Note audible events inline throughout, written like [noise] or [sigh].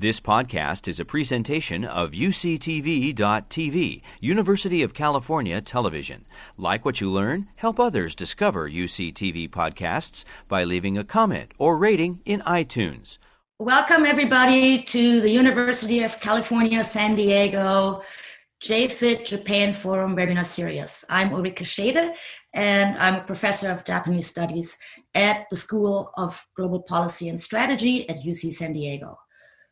This podcast is a presentation of UCTV.tv, University of California Television. Like what you learn, help others discover UCTV podcasts by leaving a comment or rating in iTunes. Welcome, everybody, to the University of California, San Diego JFIT Japan Forum webinar series. I'm Ulrike Schaede, and I'm a professor of Japanese studies at the School of Global Policy and Strategy at UC San Diego.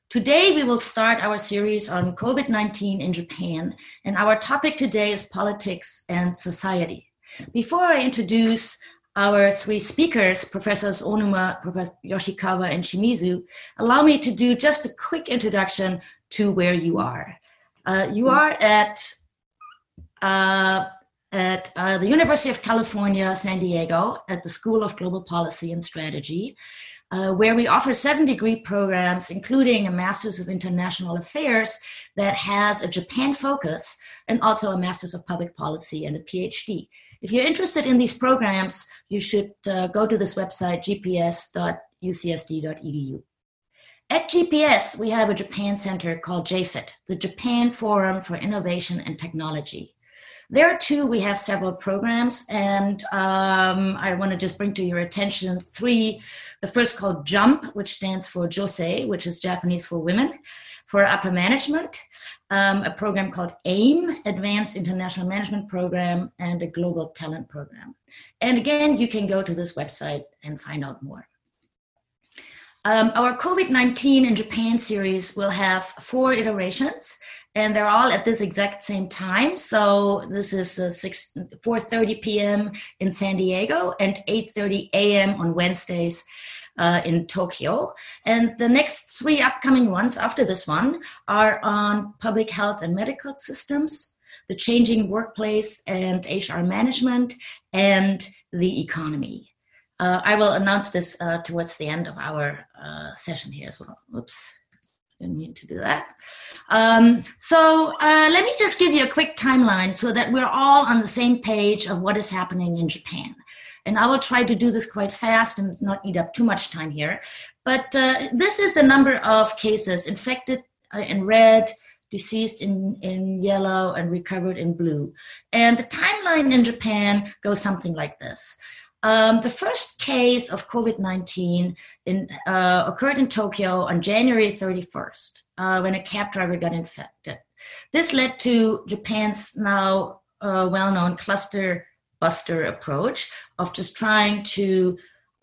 Today, we will start our series on COVID 19 in Japan, and our topic today is politics and society. Before I introduce our three speakers, Professors Onuma, Professor Yoshikawa, and Shimizu, allow me to do just a quick introduction to where you are. Uh, you are at uh, at uh, the University of California, San Diego, at the School of Global Policy and Strategy uh, where we offer seven degree programs, including a Master's of International Affairs that has a Japan focus and also a Master's of Public Policy and a PhD. If you're interested in these programs, you should uh, go to this website, gps.ucsd.edu. At GPS, we have a Japan Center called JFIT, the Japan Forum for Innovation and Technology. There too, we have several programs, and um, I want to just bring to your attention three. The first called JUMP, which stands for Josei, which is Japanese for women, for upper management, um, a program called AIM, Advanced International Management Program, and a Global Talent Program. And again, you can go to this website and find out more. Um, our COVID 19 in Japan series will have four iterations, and they're all at this exact same time. So this is uh, 6, 4.30 p.m. in San Diego and 8.30 a.m. on Wednesdays uh, in Tokyo. And the next three upcoming ones after this one are on public health and medical systems, the changing workplace and HR management, and the economy. Uh, I will announce this uh, towards the end of our uh, session here as well. Oops, didn't mean to do that. Um, so uh, let me just give you a quick timeline so that we're all on the same page of what is happening in Japan. And I will try to do this quite fast and not eat up too much time here. But uh, this is the number of cases infected uh, in red, deceased in, in yellow, and recovered in blue. And the timeline in Japan goes something like this. Um, the first case of COVID 19 uh, occurred in Tokyo on January 31st uh, when a cab driver got infected. This led to Japan's now uh, well known cluster buster approach of just trying to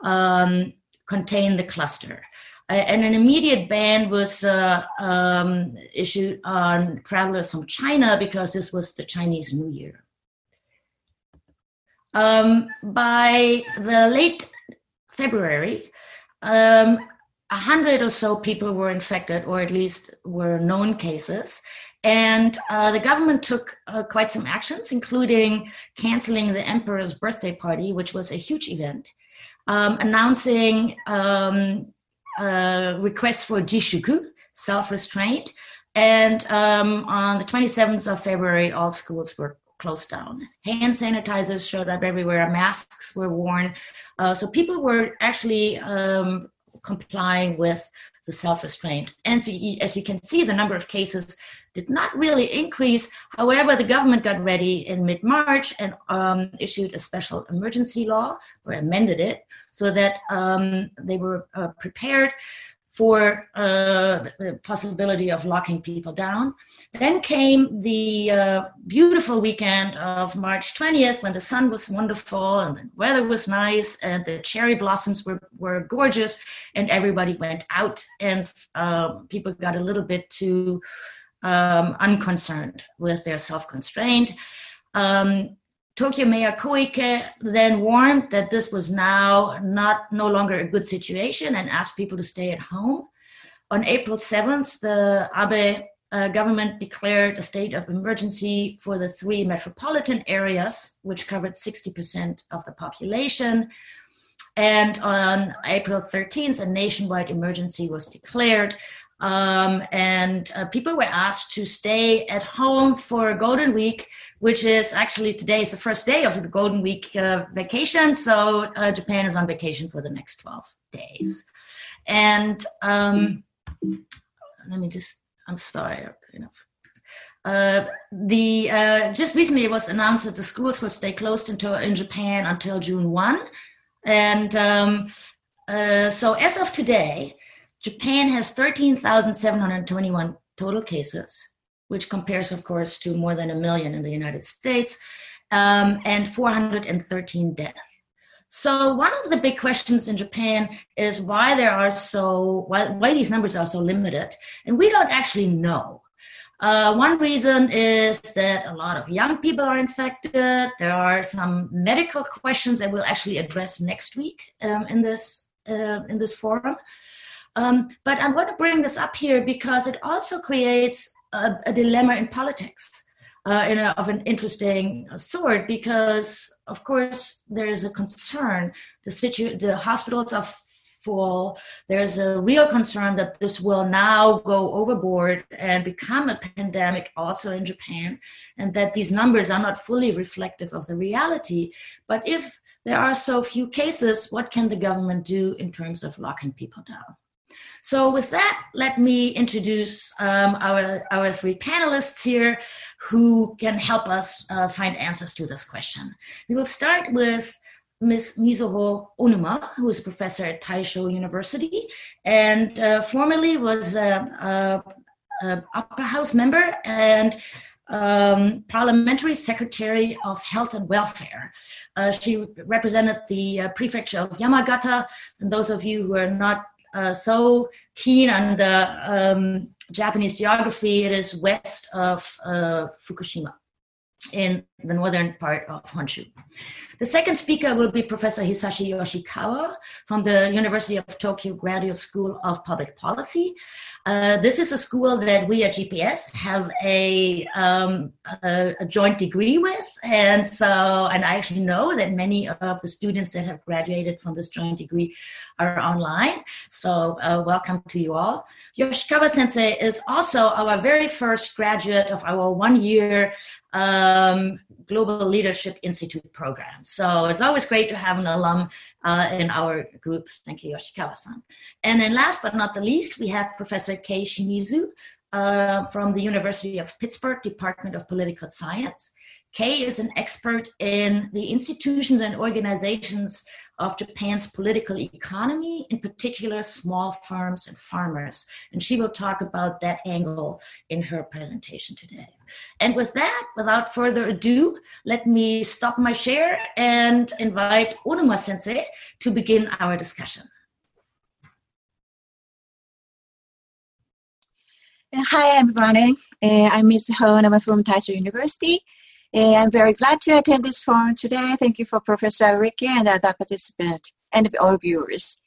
um, contain the cluster. and an immediate ban was uh, um, issued on travelers from China because this was the Chinese New Year. Um, by the late February, um, a hundred or so people were infected, or at least were known cases. And uh, the government took uh, quite some actions, including canceling the emperor's birthday party, which was a huge event, um, announcing um, requests for jishuku, self restraint. And um, on the 27th of February, all schools were closed down. Hand sanitizers showed up everywhere, masks were worn. Uh, so people were actually um, complying with the self restraint. And to, as you can see, the number of cases did not really increase. However, the government got ready in mid March and um, issued a special emergency law or amended it so that um, they were uh, prepared for uh, the possibility of locking people down. Then came the uh, beautiful weekend of March 20th when the sun was wonderful and the weather was nice and the cherry blossoms were, were gorgeous and everybody went out and uh, people got a little bit too um, unconcerned with their self constraint. Um, Tokyo Mayor Koike then warned that this was now not no longer a good situation and asked people to stay at home. On April 7th, the Abe uh, government declared a state of emergency for the three metropolitan areas, which covered 60% of the population. And on April 13th, a nationwide emergency was declared um, and uh, people were asked to stay at home for a Golden Week, which is actually today is the first day of the Golden Week uh, vacation. So uh, Japan is on vacation for the next 12 days. And um, let me just, I'm sorry. Uh, the uh, just recently it was announced that the schools will stay closed in Japan until June one, and um, uh, so as of today, Japan has thirteen thousand seven hundred twenty-one total cases, which compares, of course, to more than a million in the United States, um, and four hundred and thirteen deaths. So one of the big questions in Japan is why there are so why, why these numbers are so limited, and we don't actually know. Uh, one reason is that a lot of young people are infected. There are some medical questions that we'll actually address next week um, in this uh, in this forum. Um, but I want to bring this up here because it also creates a, a dilemma in politics uh, in a, of an interesting sort. Because of course there is a concern the situ- the hospitals are full. There's a real concern that this will now go overboard and become a pandemic also in Japan, and that these numbers are not fully reflective of the reality. But if there are so few cases, what can the government do in terms of locking people down? So, with that, let me introduce um, our, our three panelists here who can help us uh, find answers to this question. We will start with Ms. Mizuho Onuma, who is a professor at Taisho University and uh, formerly was an upper house member and um, parliamentary secretary of health and welfare. Uh, she represented the uh, prefecture of Yamagata. And those of you who are not so keen on the um, Japanese geography, it is west of uh, Fukushima in the northern part of Honshu. The second speaker will be Professor Hisashi Yoshikawa from the University of Tokyo Graduate School of Public Policy. Uh, this is a school that we at GPS have a, um, a, a, joint degree with, and so and I actually know that many of the students that have graduated from this joint degree are online. So uh, welcome to you all. Yoshikawa Sensei is also our very first graduate of our one-year um, Global Leadership Institute program. So it's always great to have an alum uh, in our group. Thank you, Yoshikawa-san. And then last but not the least, we have Professor Kay Shimizu uh, from the University of Pittsburgh Department of Political Science. Kay is an expert in the institutions and organizations of Japan's political economy, in particular small firms and farmers. And she will talk about that angle in her presentation today. And with that, without further ado, let me stop my share and invite Onuma sensei to begin our discussion. Hi, everyone. Uh, I'm Ms. Onuma from Taisho University. Uh, I'm very glad to attend this forum today. Thank you for Professor Ricky and other participants and all viewers.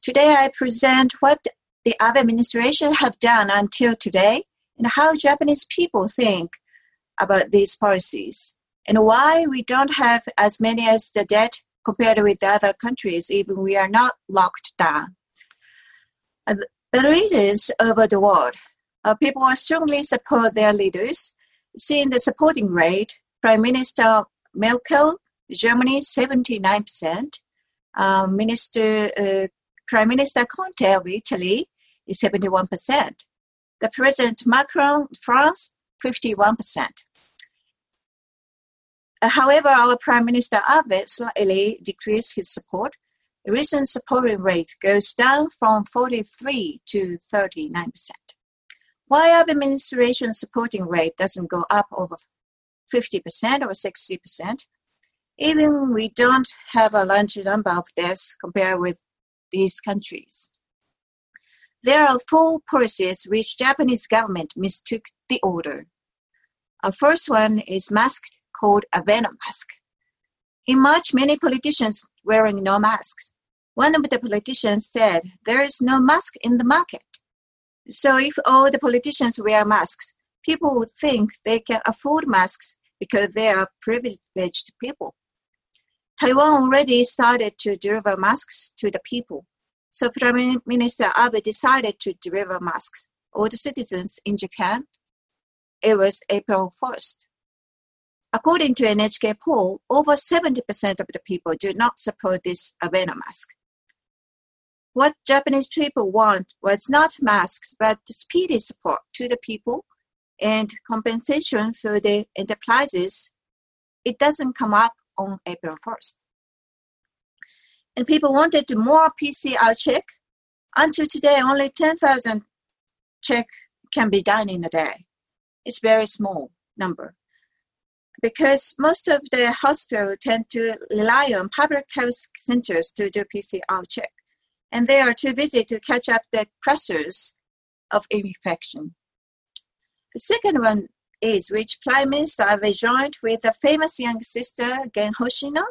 Today I present what the Abe administration have done until today and how Japanese people think about these policies and why we don't have as many as the debt compared with the other countries even we are not locked down. Uh, the leaders over the world, uh, people strongly support their leaders, seeing the supporting rate Prime Minister Merkel, Germany, 79%. Um, Minister, uh, Prime Minister Conte of Italy is 71%. The President Macron, France, 51%. Uh, however, our Prime Minister Abe slightly decreased his support. The recent supporting rate goes down from 43 to 39%. Why our administration supporting rate doesn't go up over 50% or 60%. Even we don't have a large number of deaths compared with these countries. There are four policies which Japanese government mistook the order. A first one is mask called Abenomask. In March, many politicians wearing no masks. One of the politicians said there is no mask in the market. So if all the politicians wear masks, people would think they can afford masks because they are privileged people. Taiwan already started to deliver masks to the people. So Prime Minister Abe decided to deliver masks all the citizens in Japan. It was April 1st. According to NHK poll, over 70% of the people do not support this Abenomask. What Japanese people want was not masks, but speedy support to the people and compensation for the enterprises. It doesn't come up on April 1st. And people wanted more PCR check. Until today, only 10,000 check can be done in a day. It's very small number. Because most of the hospitals tend to rely on public health centers to do PCR check and they are too busy to catch up the pressures of infection. The second one is which Prime Minister Abe joined with the famous young sister Gen Hoshino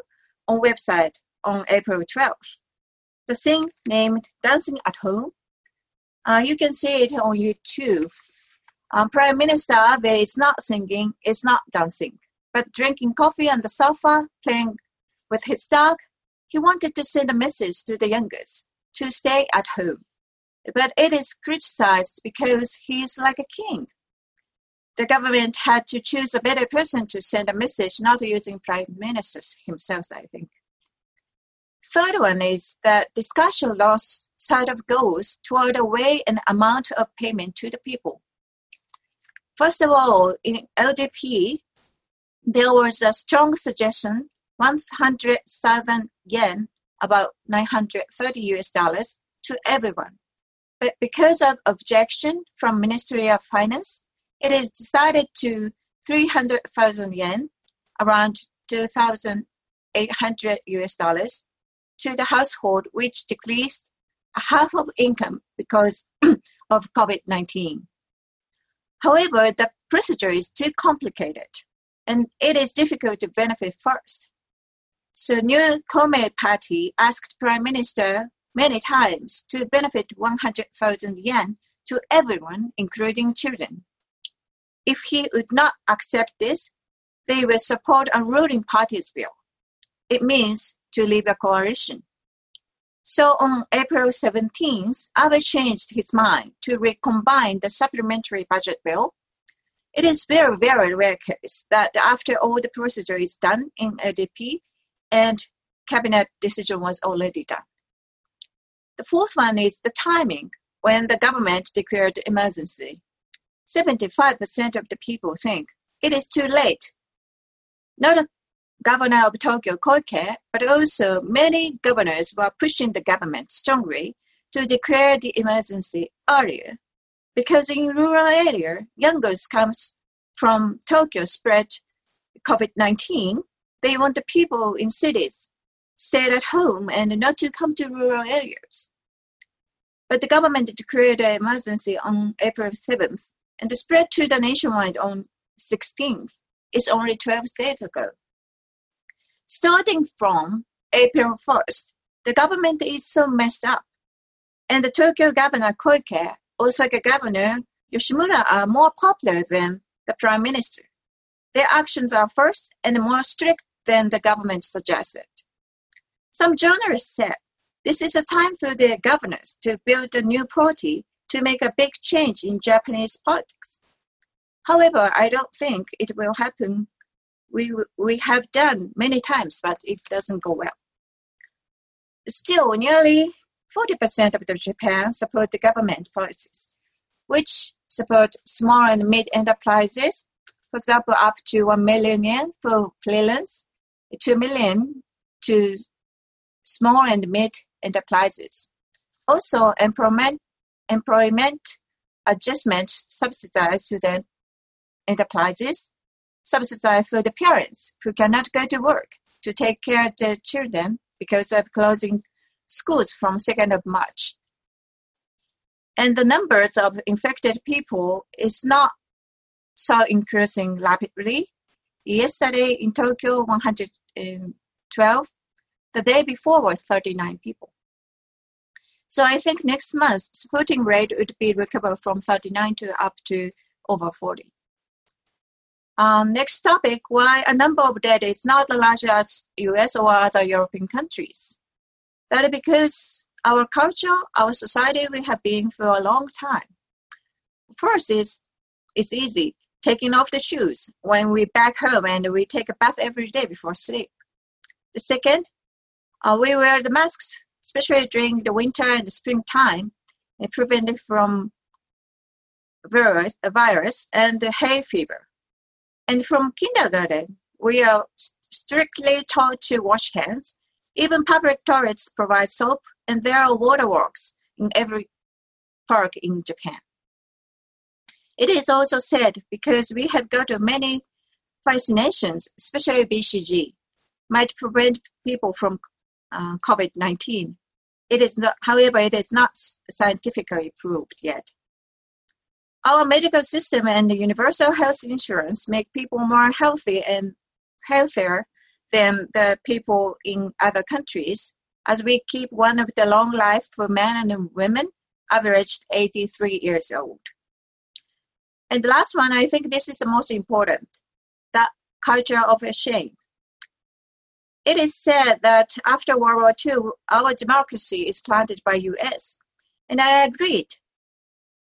on website on April 12th. The thing named Dancing at Home. Uh, you can see it on YouTube. Um, Prime Minister Abe is not singing, is not dancing, but drinking coffee on the sofa, playing with his dog. He wanted to send a message to the youngest to stay at home. But it is criticized because he is like a king. The government had to choose a better person to send a message, not using prime ministers himself, I think. Third one is that discussion lost sight of goals toward a way and amount of payment to the people. First of all, in LDP, there was a strong suggestion 100,000 yen about 930 US dollars to everyone. But because of objection from Ministry of Finance, it is decided to 300,000 yen, around 2,800 US dollars, to the household which decreased half of income because [clears throat] of COVID-19. However, the procedure is too complicated and it is difficult to benefit first. So new Komeito party asked Prime Minister many times to benefit 100,000 yen to everyone, including children. If he would not accept this, they will support a ruling party's bill. It means to leave a coalition. So on April 17th, Abe changed his mind to recombine the supplementary budget bill. It is very, very rare case that after all the procedure is done in LDP, and cabinet decision was already done. The fourth one is the timing when the government declared emergency. 75% of the people think it is too late. Not governor of Tokyo Koike, but also many governors were pushing the government strongly to declare the emergency earlier. Because in rural area, youngest comes from Tokyo spread COVID-19 they want the people in cities stay at home and not to come to rural areas. But the government declared an emergency on April 7th and spread to the nationwide on 16th. It's only 12 days ago. Starting from April 1st, the government is so messed up. And the Tokyo governor Koike, Osaka governor Yoshimura are more popular than the prime minister. Their actions are first and more strict than the government suggested. Some journalists said this is a time for the governors to build a new party to make a big change in Japanese politics. However, I don't think it will happen. We, we have done many times, but it doesn't go well. Still, nearly 40% of the Japan support the government policies, which support small and mid enterprises, for example, up to 1 million yen for freelance 2 million to small and mid enterprises. Also, employment, employment adjustment subsidized to the enterprises, subsidized for the parents who cannot go to work to take care of the children because of closing schools from 2nd of March. And the numbers of infected people is not so increasing rapidly Yesterday in Tokyo, 112. The day before was 39 people. So I think next month, supporting rate would be recovered from 39 to up to over 40. Um, next topic, why a number of dead is not as large as US or other European countries. That is because our culture, our society, we have been for a long time. First is it's easy taking off the shoes when we back home and we take a bath every day before sleep. The second, uh, we wear the masks especially during the winter and the springtime, and prevent from virus, a virus and hay fever. And from kindergarten, we are strictly taught to wash hands. Even public toilets provide soap, and there are waterworks in every park in Japan. It is also said because we have got many vaccinations, especially BCG, might prevent people from uh, COVID-19. It is not, however, it is not scientifically proved yet. Our medical system and the universal health insurance make people more healthy and healthier than the people in other countries, as we keep one of the long life for men and women, averaged 83 years old. And the last one, I think this is the most important, that culture of shame. It is said that after World War II, our democracy is planted by US. And I agreed.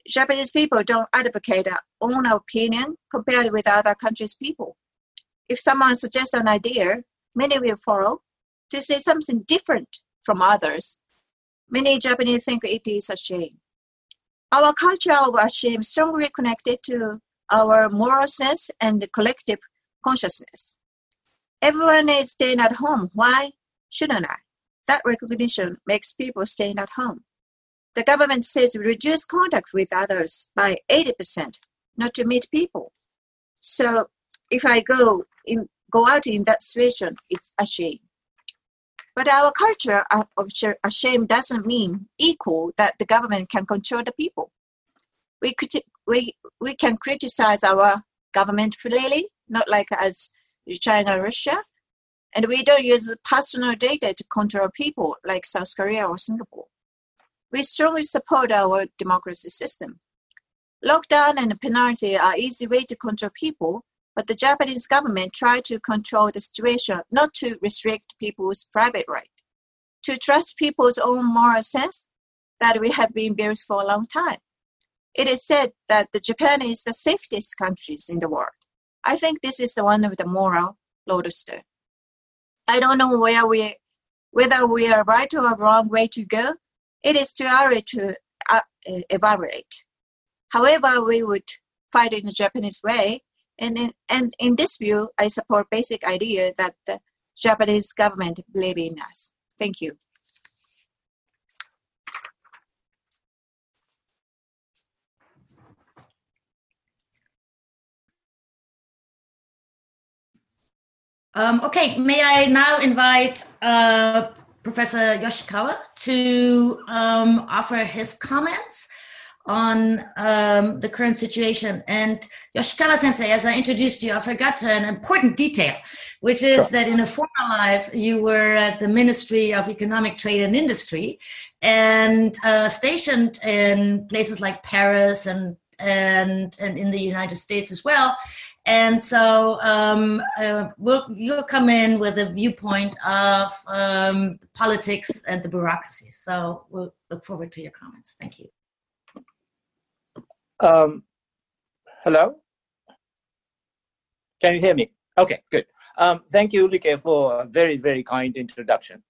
Japanese people don't advocate their own opinion compared with other countries' people. If someone suggests an idea, many will follow. To say something different from others, many Japanese think it is a shame. Our culture of shame strongly connected to our moral sense and collective consciousness. Everyone is staying at home. Why shouldn't I? That recognition makes people staying at home. The government says reduce contact with others by 80%, not to meet people. So if I go in, go out in that situation, it's a shame. But our culture uh, of shame doesn't mean equal that the government can control the people. We, we, we can criticize our government freely, not like as China, or Russia, and we don't use personal data to control people like South Korea or Singapore. We strongly support our democracy system. Lockdown and penalty are easy way to control people, but the Japanese government tried to control the situation, not to restrict people's private right, to trust people's own moral sense that we have been built for a long time. It is said that the Japan is the safest countries in the world. I think this is the one of the moral lodestar. I don't know where we, whether we are right or wrong way to go. It is too early to uh, evaluate. However, we would fight in the Japanese way and in, and in this view, I support basic idea that the Japanese government believe in us. Thank you. Um, okay, may I now invite uh, Professor Yoshikawa to um, offer his comments on um, the current situation. And Yoshikawa sensei, as I introduced you, I forgot an important detail, which is sure. that in a former life, you were at the Ministry of Economic Trade and Industry and uh, stationed in places like Paris and, and, and in the United States as well. And so um, uh, we'll, you'll come in with a viewpoint of um, politics and the bureaucracy. So we'll look forward to your comments. Thank you. Um, hello? Can you hear me? Okay, good. Um, thank you, Ulrike, for a very, very kind introduction.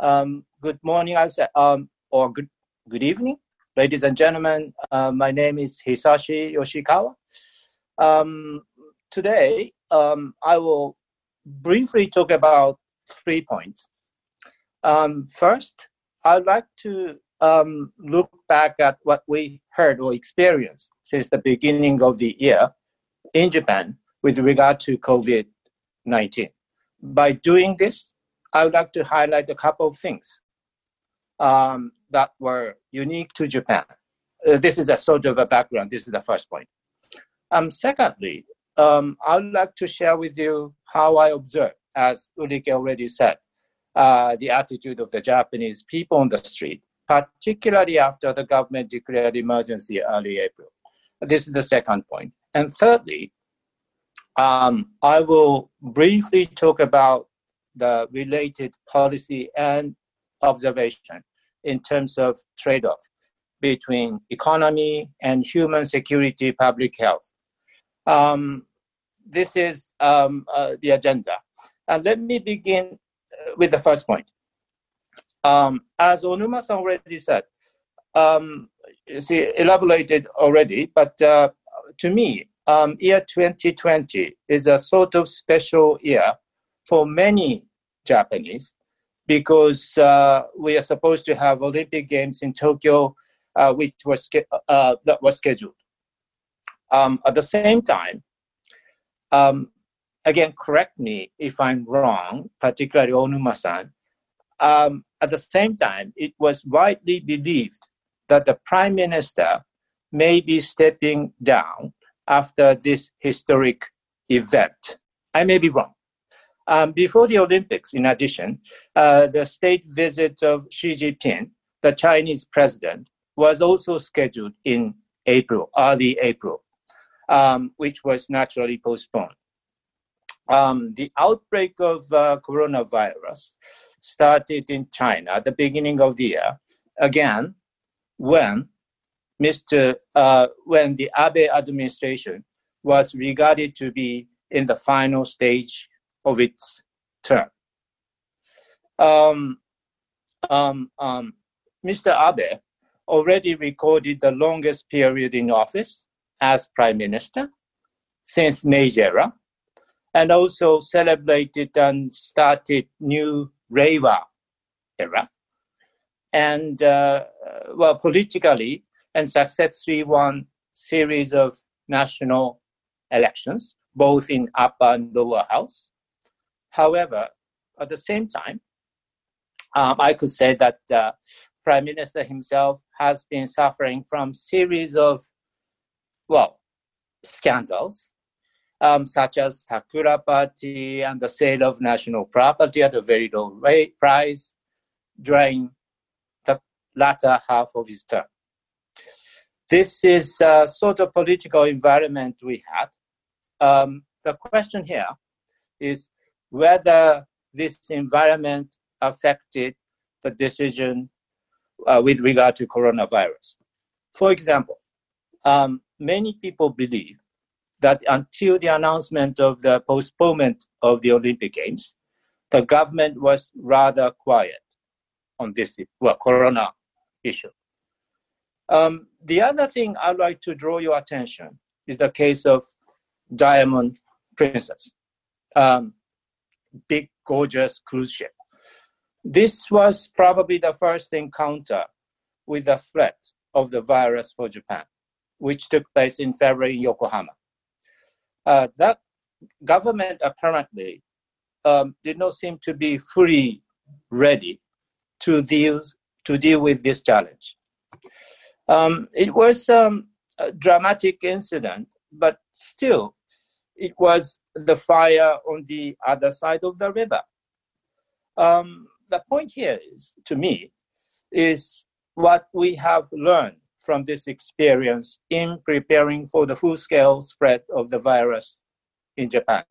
Um, good morning, I said, um, or good, good evening, ladies and gentlemen. Uh, my name is Hisashi Yoshikawa. Um, today, um, I will briefly talk about three points. Um, first, I'd like to um, look back at what we heard or experienced since the beginning of the year in Japan with regard to COVID 19. By doing this, I would like to highlight a couple of things um, that were unique to Japan. Uh, this is a sort of a background. This is the first point. Um, secondly, um, I would like to share with you how I observed, as Ulrike already said, uh, the attitude of the Japanese people on the street particularly after the government declared emergency early April. This is the second point. And thirdly, um, I will briefly talk about the related policy and observation in terms of trade off between economy and human security, public health. Um, this is um, uh, the agenda. And let me begin uh, with the first point. Um, as Onuma-san already said, um, see, elaborated already, but uh, to me, um, year 2020 is a sort of special year for many Japanese because uh, we are supposed to have Olympic Games in Tokyo, uh, which was uh, that was scheduled. Um, at the same time, um, again, correct me if I'm wrong, particularly Onuma-san. Um, at the same time, it was widely believed that the prime minister may be stepping down after this historic event. I may be wrong. Um, before the Olympics, in addition, uh, the state visit of Xi Jinping, the Chinese president, was also scheduled in April, early April, um, which was naturally postponed. Um, the outbreak of uh, coronavirus started in China at the beginning of the year, again, when Mr. Uh, when the Abe administration was regarded to be in the final stage of its term. Um, um, um, Mr. Abe already recorded the longest period in office as prime minister since Meiji era, and also celebrated and started new Reiwa era. And uh, well, politically, and successfully won series of national elections, both in upper and lower house. However, at the same time, um, I could say that uh, Prime Minister himself has been suffering from series of, well, scandals, um, such as Sakura Party and the sale of national property at a very low rate, price during the latter half of his term. This is a sort of political environment we had. Um, the question here is whether this environment affected the decision uh, with regard to coronavirus. For example, um, many people believe that until the announcement of the postponement of the Olympic Games, the government was rather quiet on this well, corona issue. Um, the other thing I'd like to draw your attention is the case of Diamond Princess. Um, big, gorgeous cruise ship. This was probably the first encounter with the threat of the virus for Japan, which took place in February in Yokohama. Uh, that government apparently um, did not seem to be fully ready to deal, to deal with this challenge. Um, it was um, a dramatic incident, but still, it was the fire on the other side of the river. Um, the point here is, to me, is what we have learned from this experience in preparing for the full-scale spread of the virus in Japan,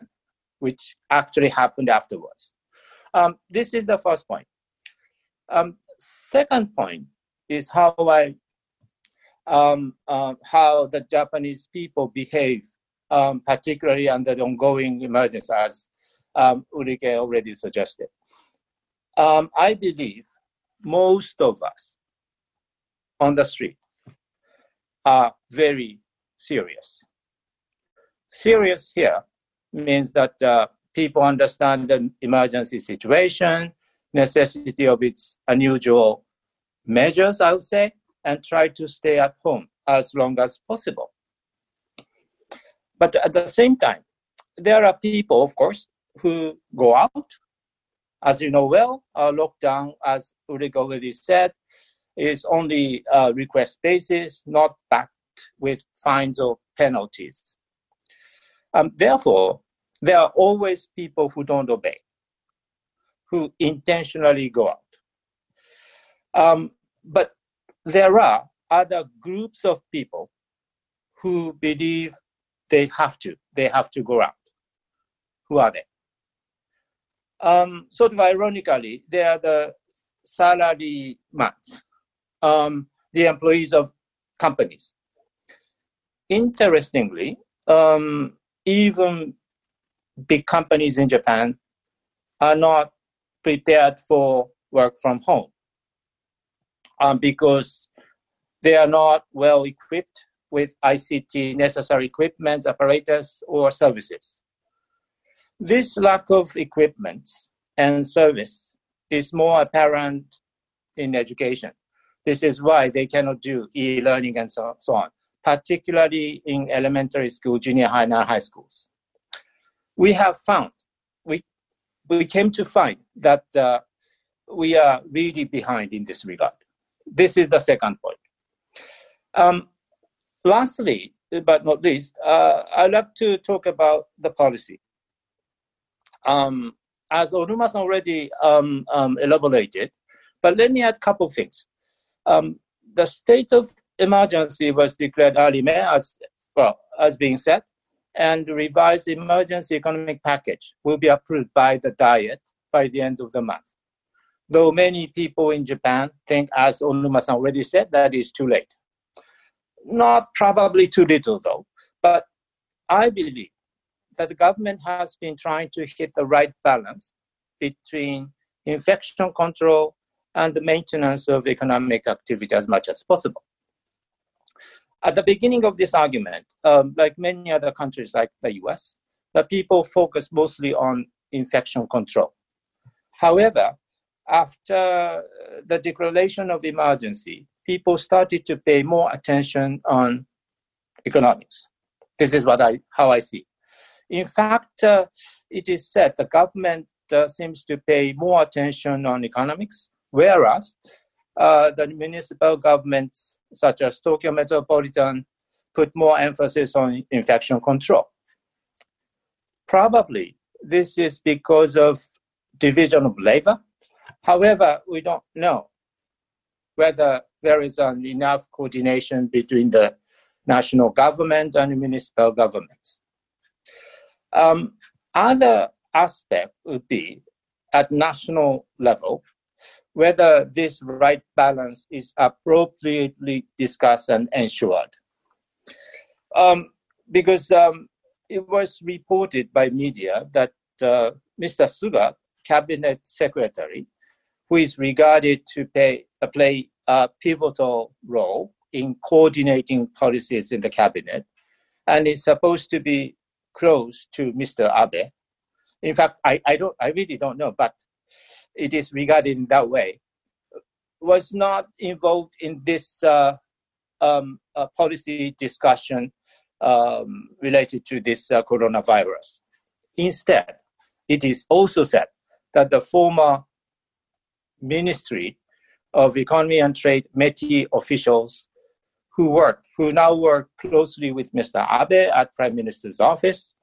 which actually happened afterwards. Um, this is the first point. Um, second point is how I, um, uh, how the Japanese people behave um, particularly under the ongoing emergency, as um, Ulrike already suggested. I believe most of us on the street are very serious. Serious here means that uh, people understand the emergency situation, necessity of its unusual measures, I would say, and try to stay at home as long as possible. But at the same time, there are people, of course, who go out. As you know well, our lockdown, as Ulrike already said, is only a request basis, not backed with fines or penalties. Um, therefore, there are always people who don't obey, who intentionally go out. Um, but there are other groups of people who believe they have to. They have to go out. Who are they? Um, sort of ironically, they are the salary um, the employees of companies. Interestingly, um, even big companies in Japan are not prepared for work from home. um, because they are not well equipped with ICT necessary equipment, apparatus, or services. This lack of equipment and service is more apparent in education. This is why they cannot do e-learning and so, so on, particularly in elementary school, junior high, and high schools. We have found, we, we came to find that uh, we are really behind in this regard. This is the second point. Um, lastly, but not least, uh, I'd like to talk about the policy. Um, as Onuma already um, um, elaborated, but let me add a couple of things. Um, the state of emergency was declared early May, as well as being said, and the revised emergency economic package will be approved by the Diet by the end of the month. Though many people in Japan think, as Onuma-san already said, that is too late. Not probably too little, though, but I believe that the government has been trying to hit the right balance between infection control and the maintenance of economic activity as much as possible. At the beginning of this argument, um, like many other countries like the US, the people focus mostly on infection control. However, after the declaration of emergency, people started to pay more attention on economics. This is what I, how I see. In fact, uh, it is said the government uh, seems to pay more attention on economics, whereas uh, the municipal governments, such as Tokyo Metropolitan, put more emphasis on infection control. Probably this is because of division of labor. However, we don't know whether there is an enough coordination between the national government and municipal governments. Um, other aspect would be at national level, whether this right balance is appropriately discussed and ensured. Um, because um, it was reported by media that uh, Mr. Suga, cabinet secretary, who is regarded to pay, uh, play a pivotal role in coordinating policies in the cabinet, and is supposed to be close to Mr. Abe. In fact, I, I don't I really don't know, but it is regarded in that way. Was not involved in this uh, um, uh, policy discussion um, related to this uh, coronavirus. Instead, it is also said that the former Ministry of Economy and Trade METI officials who work, who now work closely with Mr. Abe at Prime Minister's office,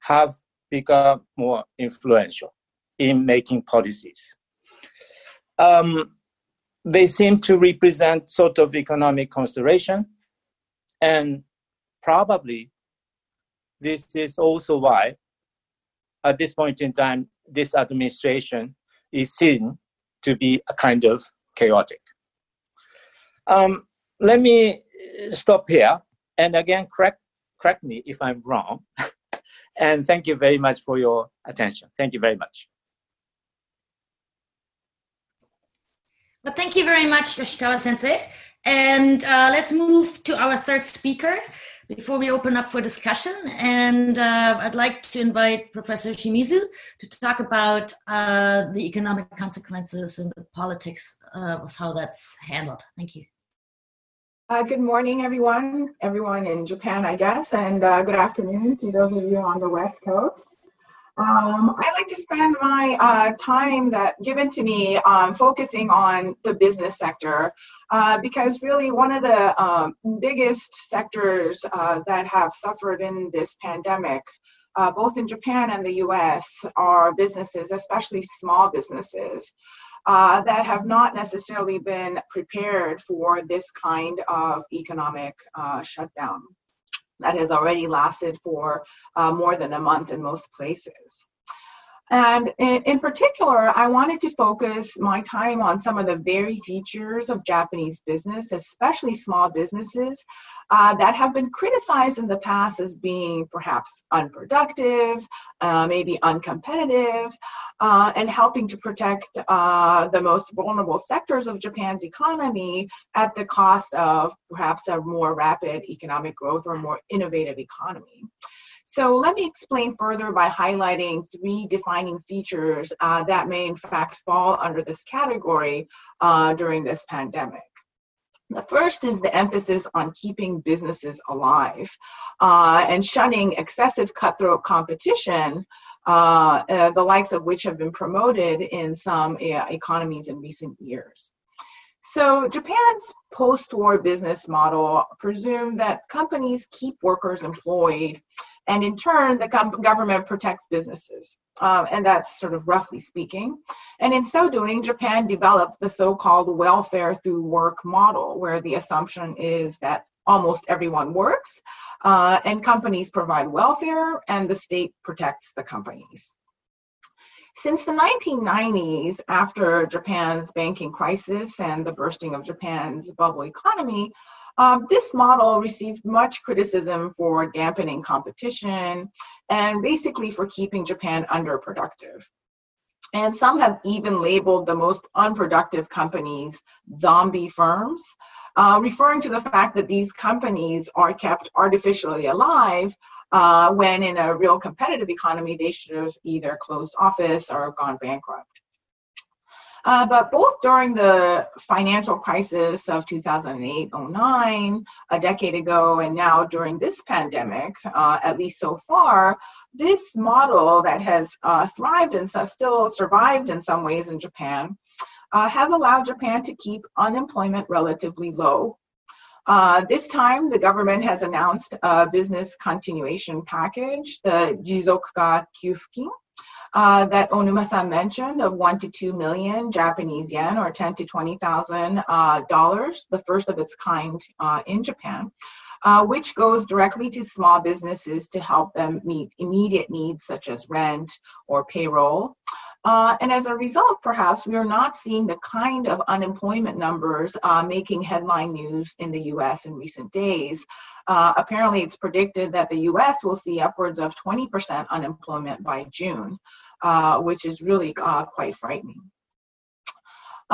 have become more influential in making policies. Um, they seem to represent sort of economic consideration, and probably this is also why, at this point in time, this administration is seen to be a kind of chaotic. Um, let me stop here and again correct correct me if I'm wrong. [laughs] and thank you very much for your attention. Thank you very much. Well, thank you very much, Yoshikawa Sensei. And uh, let's move to our third speaker before we open up for discussion. And uh, I'd like to invite Professor Shimizu to talk about uh, the economic consequences and the politics uh, of how that's handled. Thank you. Uh, good morning, everyone. Everyone in Japan, I guess, and uh, good afternoon to those of you on the West Coast. Um, I like to spend my uh, time that given to me um, focusing on the business sector uh, because really one of the um, biggest sectors uh, that have suffered in this pandemic, uh, both in Japan and the US, are businesses, especially small businesses uh, that have not necessarily been prepared for this kind of economic uh, shutdown that has already lasted for uh, more than a month in most places. And in, in, particular, I wanted to focus my time on some of the very features of Japanese business, especially small businesses, uh, that have been criticized in the past as being perhaps unproductive, uh, maybe uncompetitive, uh, and helping to protect uh, the most vulnerable sectors of Japan's economy at the cost of perhaps a more rapid economic growth or more innovative economy. So let me explain further by highlighting three defining features uh, that may in fact fall under this category uh, during this pandemic. The first is the emphasis on keeping businesses alive uh, and shunning excessive cutthroat competition, uh, uh, the likes of which have been promoted in some uh, economies in recent years. So, Japan's post war business model presumed that companies keep workers employed and in turn, the government protects businesses. Um, and that's sort of roughly speaking. And in so doing, Japan developed the so called welfare through work model, where the assumption is that almost everyone works uh, and companies provide welfare and the state protects the companies. Since the 1990s, after Japan's banking crisis and the bursting of Japan's bubble economy, um, this model received much criticism for dampening competition and basically for keeping Japan underproductive. And some have even labeled the most unproductive companies zombie firms, uh, referring to the fact that these companies are kept artificially alive uh, when in a real competitive economy they should have either closed office or gone bankrupt. Uh, but both during the financial crisis of 2008 09, a decade ago, and now during this pandemic, uh, at least so far, this model that has uh, thrived and still survived in some ways in Japan uh, has allowed Japan to keep unemployment relatively low. Uh, this time, the government has announced a business continuation package, the Jizokuka Kyufukin, uh, that Onuma-san mentioned of one to two million Japanese yen or ten to twenty thousand uh, dollars, the first of its kind uh, in Japan, uh, which goes directly to small businesses to help them meet immediate needs such as rent or payroll. Uh, and as a result, perhaps we are not seeing the kind of unemployment numbers uh, making headline news in the US in recent days. Uh, apparently, it's predicted that the US will see upwards of 20% unemployment by June. Uh, which is really uh, quite frightening.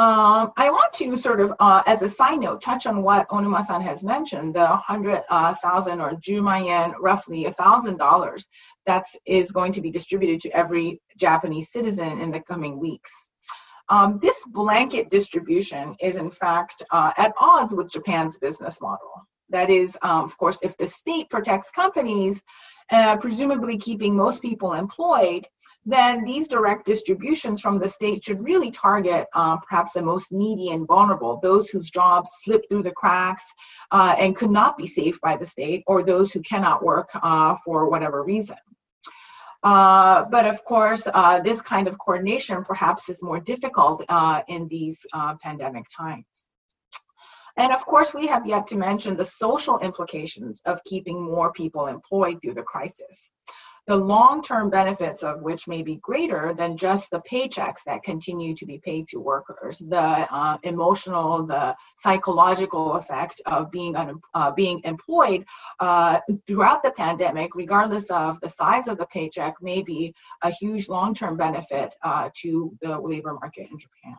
Um, I want to sort of, uh, as a side note, touch on what Onuma-san has mentioned, the 100,000 uh, or Juman yen, roughly $1,000 that is going to be distributed to every Japanese citizen in the coming weeks. Um, this blanket distribution is in fact uh, at odds with Japan's business model. That is, um, of course, if the state protects companies, uh, presumably keeping most people employed, then these direct distributions from the state should really target uh, perhaps the most needy and vulnerable, those whose jobs slip through the cracks uh, and could not be saved by the state, or those who cannot work uh, for whatever reason. Uh, but of course, uh, this kind of coordination perhaps is more difficult uh, in these pandemic times. And of course, we have yet to mention the social implications of keeping more people employed through the crisis the long term benefits of which may be greater than just the paychecks that continue to be paid to workers, the uh, emotional, the psychological effect of being, un- uh, being employed uh, throughout the pandemic, regardless of the size of the paycheck, may be a huge long term benefit uh, to the labor market in Japan.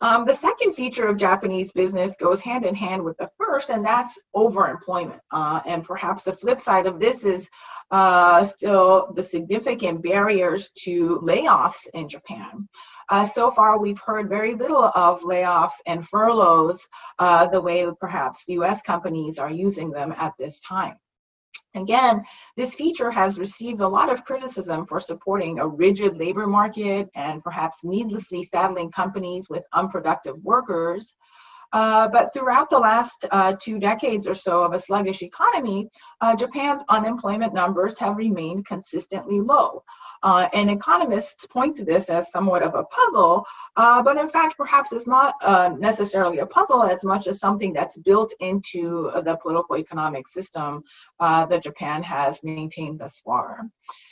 Um, the second feature of Japanese business goes hand in hand with the first, and that's overemployment. Uh, and perhaps the flip side of this is uh, still the significant barriers to layoffs in Japan. Uh, so far, we've heard very little of layoffs and furloughs uh, the way perhaps US companies are using them at this time. Again, this feature has received a lot of criticism for supporting a rigid labor market and perhaps needlessly saddling companies with unproductive workers. Uh, but throughout the last uh, two decades or so of a sluggish economy, uh, Japan's unemployment numbers have remained consistently low. Uh, and economists point to this as somewhat of a puzzle, uh, but in fact, perhaps it's not uh, necessarily a puzzle as much as something that's built into the political economic system uh, that Japan has maintained thus far.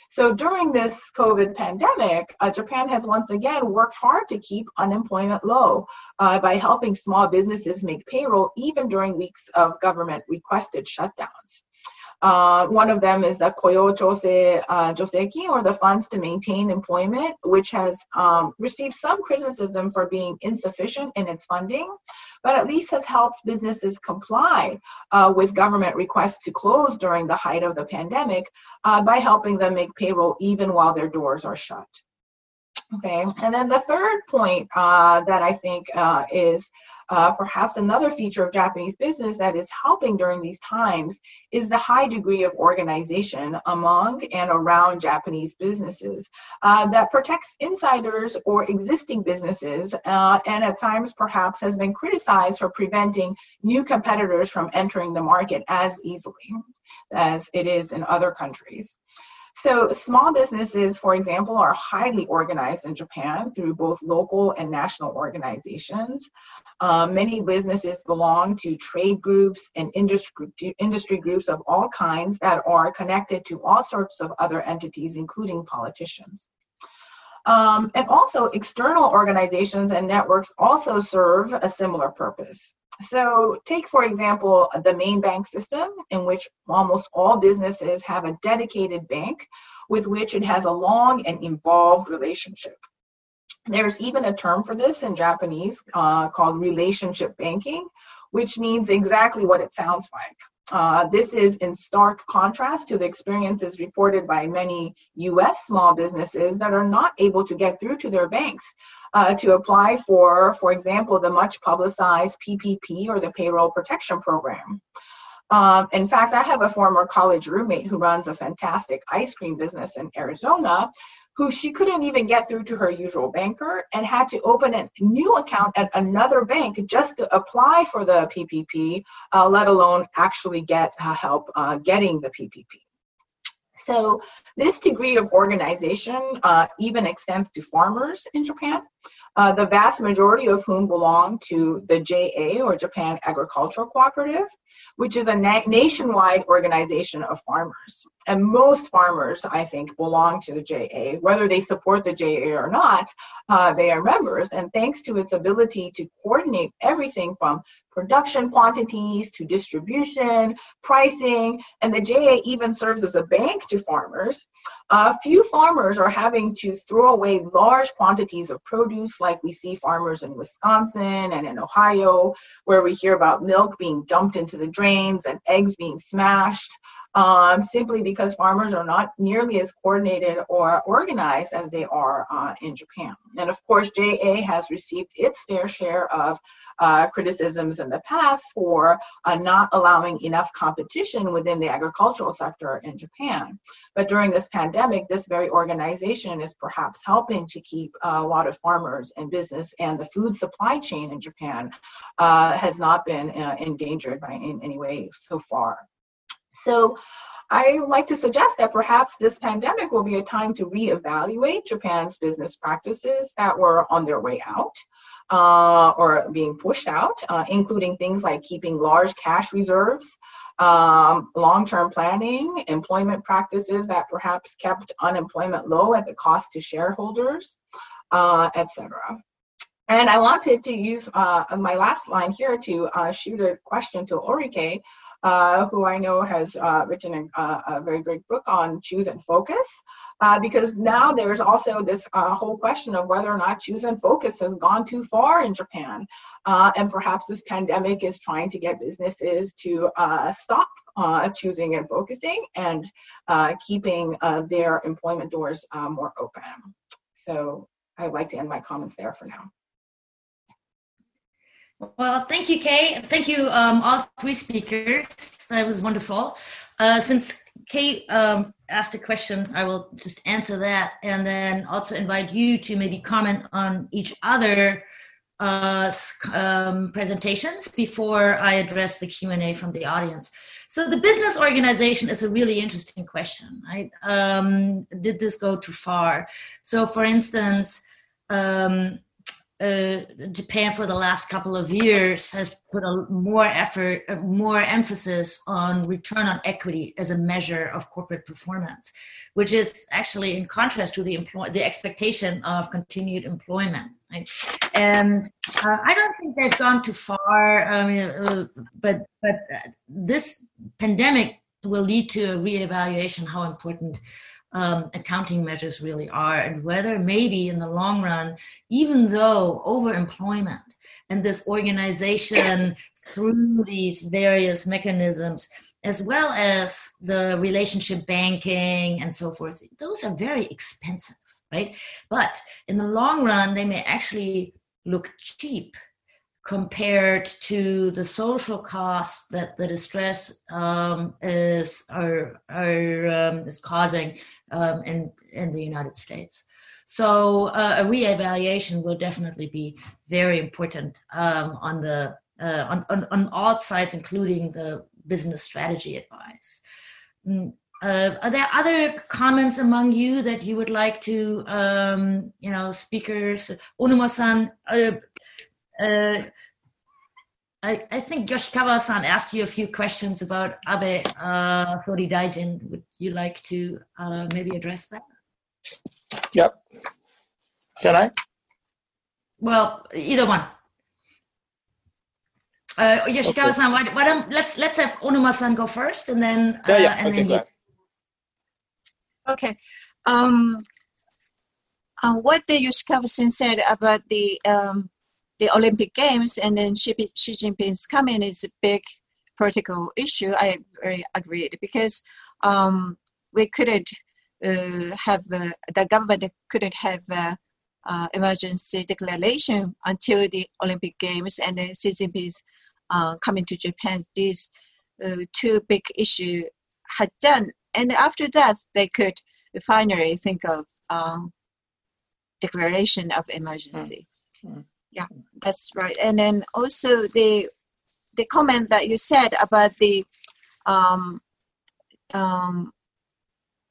So during this COVID pandemic, uh, Japan has once again worked hard to keep unemployment low uh, by helping small businesses make payroll even during weeks of government requested shutdowns. Uh, one of them is the Koyo Chosei uh, Joseki, or the funds to maintain employment, which has um, received some criticism for being insufficient in its funding, but at least has helped businesses comply uh, with government requests to close during the height of the pandemic uh, by helping them make payroll even while their doors are shut. Okay, and then the third point uh, that I think uh, is uh, perhaps another feature of Japanese business that is helping during these times is the high degree of organization among and around Japanese businesses uh, that protects insiders or existing businesses uh, and at times perhaps has been criticized for preventing new competitors from entering the market as easily as it is in other countries. So, small businesses, for example, are highly organized in Japan through both local and national organizations. Um, many businesses belong to trade groups and industry, industry groups of all kinds that are connected to all sorts of other entities, including politicians. Um, and also, external organizations and networks also serve a similar purpose. So, take for example the main bank system, in which almost all businesses have a dedicated bank with which it has a long and involved relationship. There's even a term for this in Japanese uh, called relationship banking, which means exactly what it sounds like. Uh, this is in stark contrast to the experiences reported by many US small businesses that are not able to get through to their banks uh, to apply for, for example, the much publicized PPP or the Payroll Protection Program. Um, in fact, I have a former college roommate who runs a fantastic ice cream business in Arizona who she couldn't even get through to her usual banker and had to open a new account at another bank just to apply for the PPP, uh, let alone actually get uh, help uh, getting the PPP. So this degree of organization uh, even extends to farmers in Japan uh, the vast majority of whom belong to the JA or Japan Agricultural Cooperative, which is a na- nationwide organization of farmers. And most farmers, I think, belong to the JA. Whether they support the JA or not, uh, they are members. And thanks to its ability to coordinate everything from production quantities to distribution, pricing, and the JA even serves as a bank to farmers. Uh, few farmers are having to throw away large quantities of produce, like we see farmers in Wisconsin and in Ohio, where we hear about milk being dumped into the drains and eggs being smashed um, simply because farmers are not nearly as coordinated or organized as they are uh, in Japan. And of course, JA has received its fair share of uh, criticisms in the past for uh, not allowing enough competition within the agricultural sector in Japan. But during this pandemic, this very organization is perhaps helping to keep a lot of farmers in business, and the food supply chain in Japan uh, has not been uh, endangered by in any way so far. So I like to suggest that perhaps this pandemic will be a time to reevaluate Japan's business practices that were on their way out. Uh, or being pushed out, uh, including things like keeping large cash reserves, um, long term planning, employment practices that perhaps kept unemployment low at the cost to shareholders, uh, etc. And I wanted to use uh, my last line here to uh, shoot a question to Ulrike uh, who I know has uh, written a, a, very great book on choose and focus. Uh, because now there's also this uh, whole question of whether or not choose and focus has gone too far in Japan. Uh, and perhaps this pandemic is trying to get businesses to uh, stop choosing and focusing and keeping their employment doors more open. So I'd like to end my comments there for now. Well, thank you, Kay. Thank you, um, all three speakers. That was wonderful. Uh, since Kay um, asked a question, I will just answer that and then also invite you to maybe comment on each other uh, um, presentations before I address the Q&A from the audience. So the business organization is a really interesting question, right? Um, did this go too far? So for instance, um, uh, Japan for the last couple of years has put a more effort, uh, more emphasis on return on equity as a measure of corporate performance, which is actually in contrast to the employ- the expectation of continued employment. Right? And uh, I don't think they've gone too far. I mean, uh, but but this pandemic will lead to a reevaluation how important um, accounting measures really are, and whether maybe in the long run, even though overemployment and this organization through these various mechanisms, as well as the relationship banking and so forth, those are very expensive, right? But in the long run, they may actually look cheap compared to the social costs that the distress um, is are, are um, is causing um, in in the United States. So uh, a reevaluation will definitely be very important um, on the uh, on, on, on all sides, including the business strategy advice. Mm, uh, are there other comments among you that you would like to, um, you know, speakers? Onuma-san, uh, uh, I, I think Yoshikawa-san asked you a few questions about Abe uh, Daijin. Would you like to uh, maybe address that? Yep. Can I? Well, either one. Uh, Yoshikawa-san, okay. why, why don't let's let's have Onuma-san go first, and then uh, yeah, yeah. and okay, then you. Okay. Um, uh, what the Yoshikawa-san said about the um, the Olympic Games and then Xi, Xi Jinping's coming is a big political issue. I very agreed because um, we couldn't uh, have uh, the government couldn't have uh, uh emergency declaration until the Olympic Games and then Xi Jinping's uh, coming to Japan. These uh, two big issues had done, and after that they could finally think of um, declaration of emergency. Mm-hmm yeah that's right and then also the the comment that you said about the um, um,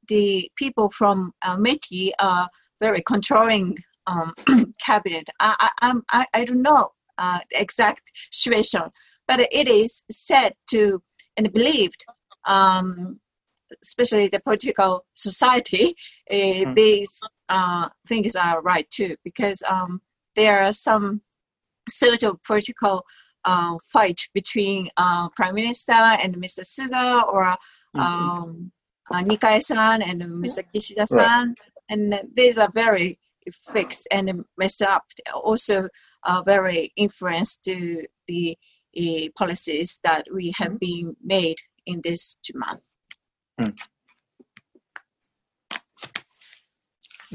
the people from uh, METI are very controlling um, [clears throat] cabinet. I, I, I, I don't know uh, the exact situation, but it is said to and believed, um, especially the political society, uh, mm. these uh, things are right too, because um, there are some sort of political uh, fight between uh, Prime Minister and Mr. Suga or mm-hmm. um, uh, Nikai-san and Mr. Kishida-san, right. and these are very fixed and messed up. Also, uh, very influenced to the uh, policies that we have mm-hmm. been made in this two months. Mm.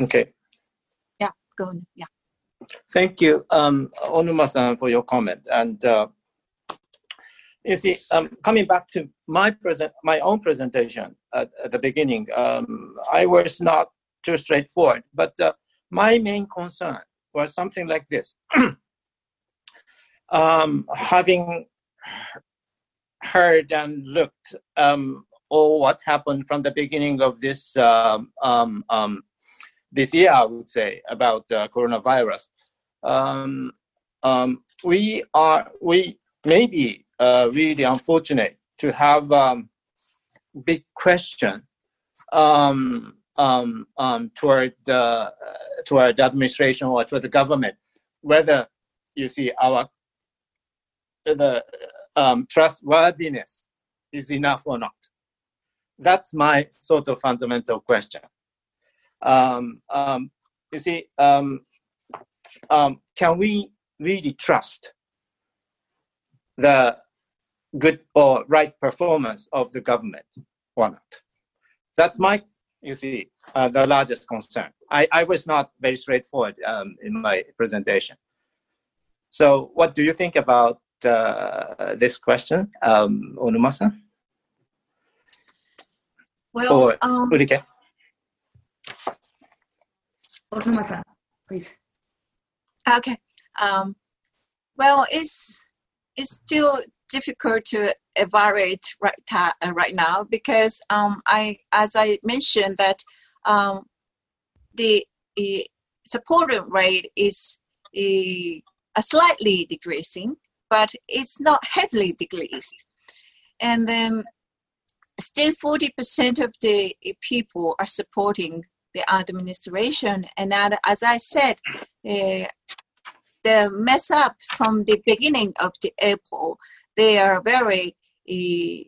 Okay. Yeah, go on. Yeah. Thank you, um, Onuma-san, for your comment. And uh, you see, um, coming back to my present, my own presentation at, at the beginning, um, I was not too straightforward, but uh, my main concern was something like this: [clears throat] um, having heard and looked um, all what happened from the beginning of this um, um, um this year, I would say, about uh, coronavirus. Um, um, we are we may be uh, really unfortunate to have um, big question um, um, um, toward the uh, toward administration or toward the government whether you see our the um, trustworthiness is enough or not. That's my sort of fundamental question. Um, um, you see, um, um, can we really trust the good or right performance of the government or not? That's my, you see, uh, the largest concern. I, I was not very straightforward um, in my presentation. So, what do you think about uh, this question, um, Onuma-san? Well, or um, Ulrike? Onuma-san, please. Okay. Um, well, it's it's still difficult to evaluate right ta- uh, right now because um, I, as I mentioned, that um, the, the supporting rate is a, a slightly decreasing, but it's not heavily decreased. And then still 40% of the people are supporting the administration. And as I said, uh, the mess up from the beginning of the April, they are very uh,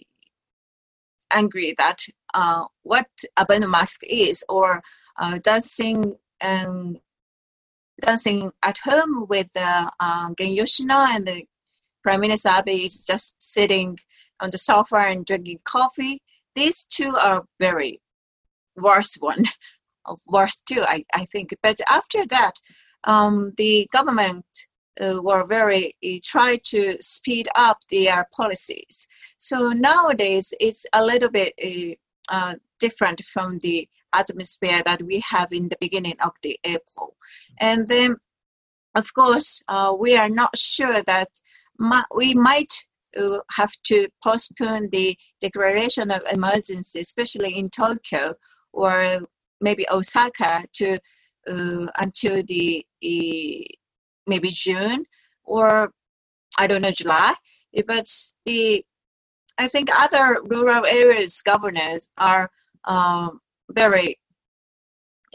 angry that uh, what Abenomask is or uh, dancing and dancing at home with uh, Gen Hoshino and the Prime Minister Abe is just sitting on the sofa and drinking coffee. These two are very worst one, worst too, I, I think. But after that, um, the government uh, were very uh, try to speed up their policies. So nowadays it's a little bit uh, uh, different from the atmosphere that we have in the beginning of the April. And then, of course, uh, we are not sure that we might uh, have to postpone the declaration of emergency, especially in Tokyo or maybe Osaka, to uh, until the maybe June or I don't know July. But the I think other rural areas governors are um, very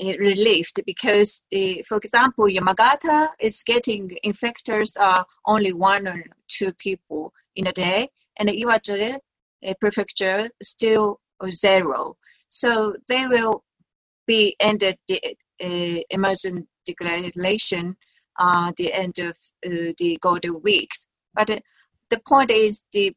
uh, relieved because the, for example, Yamagata is getting infectors are only one or two people in a day, and Iwate prefecture still zero. So they will be ended the uh, emergency declaration uh, the end of uh, the golden weeks. But uh, the point is the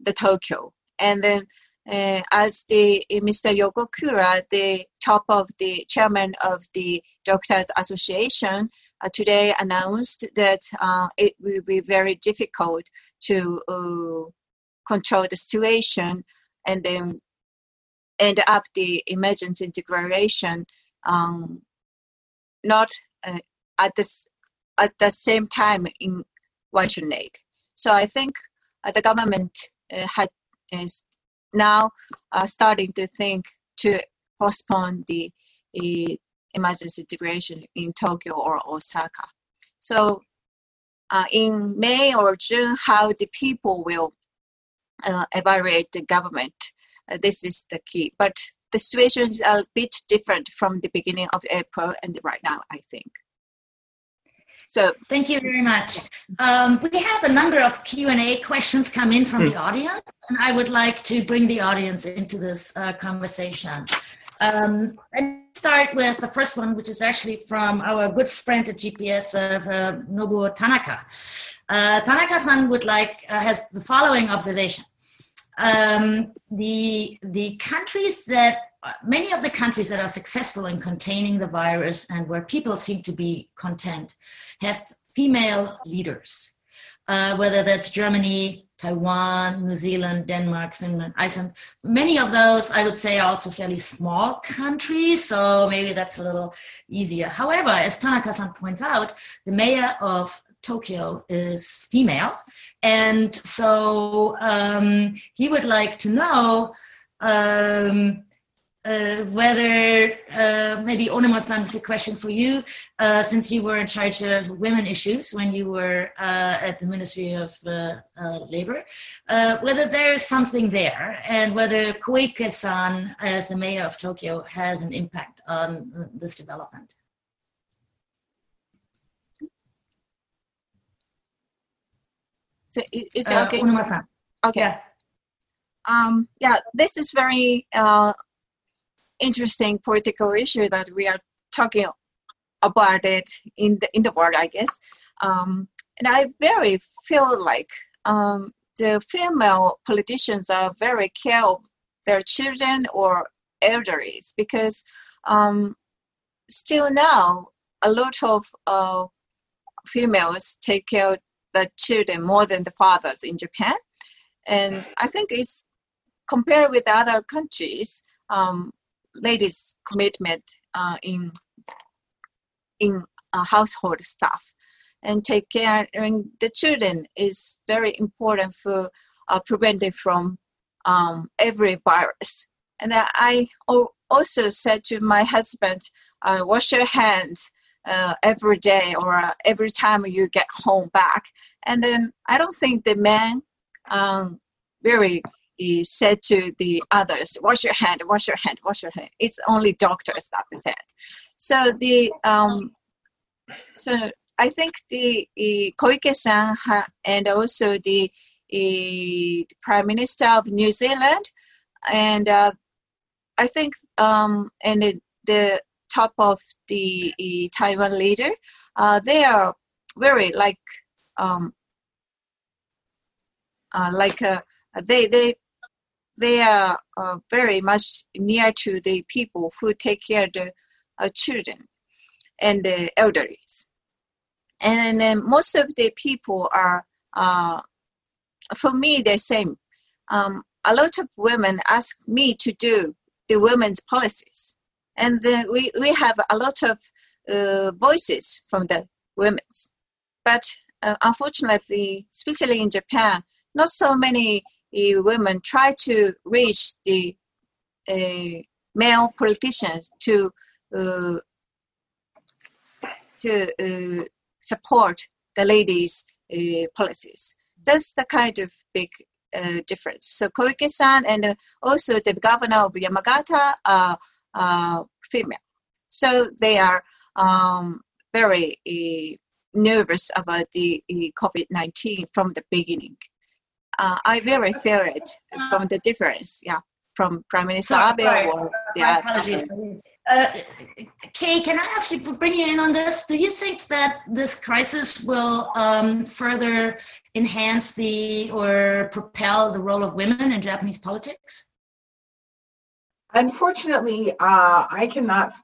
the Tokyo, and then uh, as the uh, Mr. Yokokura, the top of the chairman of the Doctors Association, uh, today announced that it will be very difficult to control the situation and then end up the emergency declaration um, not uh, at this at the same time in Waishunake. So I think the government had is now uh, starting to think to postpone the, the emergency declaration in Tokyo or Osaka. So uh, in May or June, how the people will uh, evaluate the government, uh, this is the key. But the situation is a bit different from the beginning of April and right now, I think. So thank you very much. Um, we have a number of Q and A questions come in from mm. the audience, and I would like to bring the audience into this uh, conversation. Um, let's start with the first one, which is actually from our good friend at GPS, uh, uh, Nobuo Tanaka. Uh, Tanaka-san would like uh, has the following observation: um, the the countries that many of the countries that are successful in containing the virus and where people seem to be content have female leaders, uh, whether that's Germany, Taiwan, New Zealand, Denmark, Finland, Iceland. Many of those, I would say, are also fairly small countries, so maybe that's a little easier. However, as Tanaka-san points out, the mayor of Tokyo is female, and so um, he would like to know um, uh, whether uh, maybe Onuma-san is a question for you, uh, since you were in charge of women issues when you were uh, at the Ministry of uh, uh, Labor, whether there's something there and whether Koike-san, as the mayor of Tokyo, has an impact on this development. So is it okay? Okay. Yeah. Um, yeah, this is very interesting political issue that we are talking about it in the in the world, I guess. Um, and I very feel like um, the female politicians are very care of their children or elderlies because um, still now a lot of uh, females take care of the children more than the fathers in Japan, and I think it's compared with other countries. Um, ladies' commitment uh, in in uh, household stuff and take care of the children is very important for uh, preventing from um, every virus. And I also said to my husband, uh, wash your hands uh, every day or uh, every time you get home back. And then I don't think the man um, very said to the others, "Wash your hand, wash your hand, wash your hand." It's only doctors that said. So the um, so I think the uh, Koike-san and also the uh, Prime Minister of New Zealand, and uh, I think um, and the, the top of the uh, Taiwan leader, uh, they are very like um, uh, like uh, they they they are uh, very much near to the people who take care of the uh, children and the elderly. And then most of the people are, uh, for me, the same. Um, a lot of women ask me to do the women's policies. And then we, we have a lot of uh, voices from the women But uh, unfortunately, especially in Japan, not so many uh, women try to reach the uh, male politicians to uh, to uh, support the ladies' policies. That's the kind of big difference. So Koike-san and also the governor of Yamagata are female. So they are um, very nervous about the COVID-19 from the beginning uh, I very feel it from the difference, yeah, from Prime Minister Abe or the apologies. Uh, Kay, can I ask you to bring you in on this? Do you think that this crisis will um, further enhance the or propel the role of women in Japanese politics? Unfortunately, uh, I cannot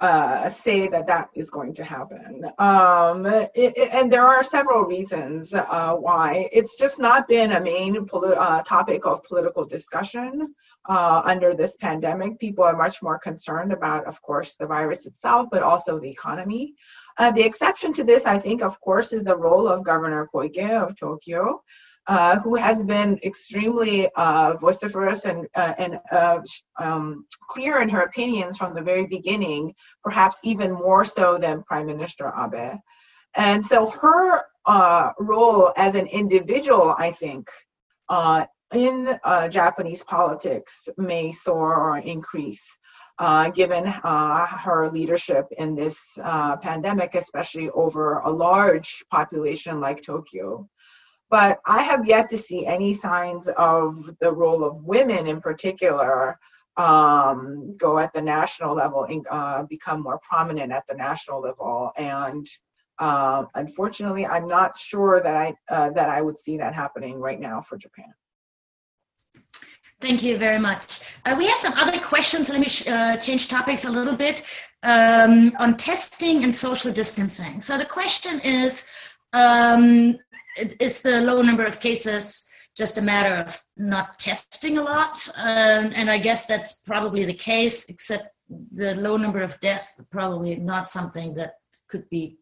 uh, say that that is going to happen. Um, it, it, and there are several reasons uh, why. It's just not been a main poli- uh, topic of political discussion uh, under this pandemic. People are much more concerned about, of course, the virus itself, but also the economy. Uh, the exception to this, I think, of course, is the role of Governor Koike of Tokyo. Uh, who has been extremely uh, vociferous and, uh, and uh, um, clear in her opinions from the very beginning, perhaps even more so than Prime Minister Abe. And so her uh, role as an individual, I think, in Japanese politics may soar or increase. Uh, given uh, her leadership in this uh, pandemic, especially over a large population like Tokyo. But I have yet to see any signs of the role of women in particular um, go at the national level and uh, become more prominent at the national level. And uh, unfortunately, I'm not sure that I uh, that I would see that happening right now for Japan. Thank you very much. Uh, we have some other questions. Let me sh- uh, change topics a little bit um, on testing and social distancing. So the question is um, it's the low number of cases just a matter of not testing a lot. Um, and i guess that's probably the case except the low number of deaths probably not something that could be